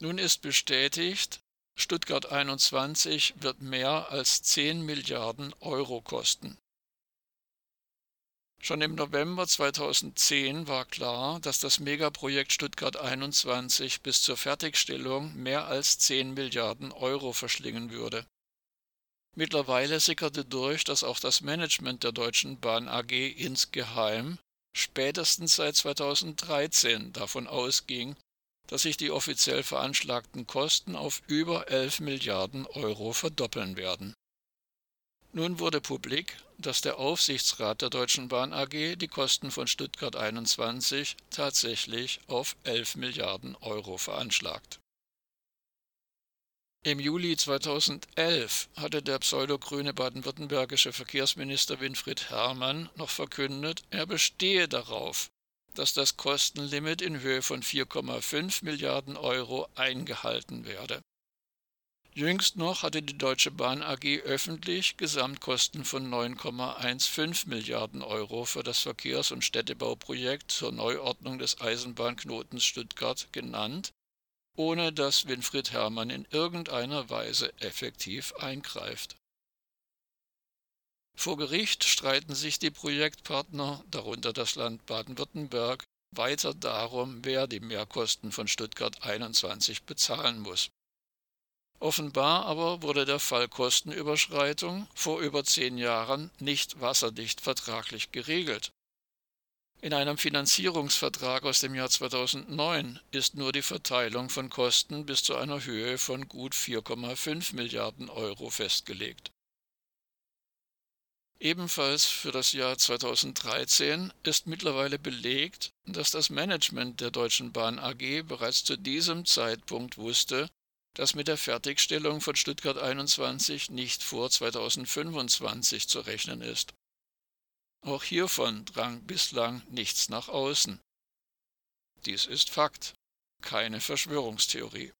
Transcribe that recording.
Nun ist bestätigt, Stuttgart 21 wird mehr als 10 Milliarden Euro kosten. Schon im November 2010 war klar, dass das Megaprojekt Stuttgart 21 bis zur Fertigstellung mehr als 10 Milliarden Euro verschlingen würde. Mittlerweile sickerte durch, dass auch das Management der Deutschen Bahn AG insgeheim spätestens seit 2013 davon ausging, dass sich die offiziell veranschlagten Kosten auf über 11 Milliarden Euro verdoppeln werden. Nun wurde publik, dass der Aufsichtsrat der Deutschen Bahn AG die Kosten von Stuttgart 21 tatsächlich auf 11 Milliarden Euro veranschlagt. Im Juli 2011 hatte der pseudogrüne baden-württembergische Verkehrsminister Winfried Herrmann noch verkündet, er bestehe darauf, dass das Kostenlimit in Höhe von 4,5 Milliarden Euro eingehalten werde. Jüngst noch hatte die Deutsche Bahn AG öffentlich Gesamtkosten von 9,15 Milliarden Euro für das Verkehrs- und Städtebauprojekt zur Neuordnung des Eisenbahnknotens Stuttgart genannt, ohne dass Winfried Herrmann in irgendeiner Weise effektiv eingreift. Vor Gericht streiten sich die Projektpartner, darunter das Land Baden-Württemberg, weiter darum, wer die Mehrkosten von Stuttgart 21 bezahlen muss. Offenbar aber wurde der Fall Kostenüberschreitung vor über zehn Jahren nicht wasserdicht vertraglich geregelt. In einem Finanzierungsvertrag aus dem Jahr 2009 ist nur die Verteilung von Kosten bis zu einer Höhe von gut 4,5 Milliarden Euro festgelegt. Ebenfalls für das Jahr 2013 ist mittlerweile belegt, dass das Management der Deutschen Bahn AG bereits zu diesem Zeitpunkt wusste, dass mit der Fertigstellung von Stuttgart 21 nicht vor 2025 zu rechnen ist. Auch hiervon drang bislang nichts nach außen. Dies ist Fakt, keine Verschwörungstheorie.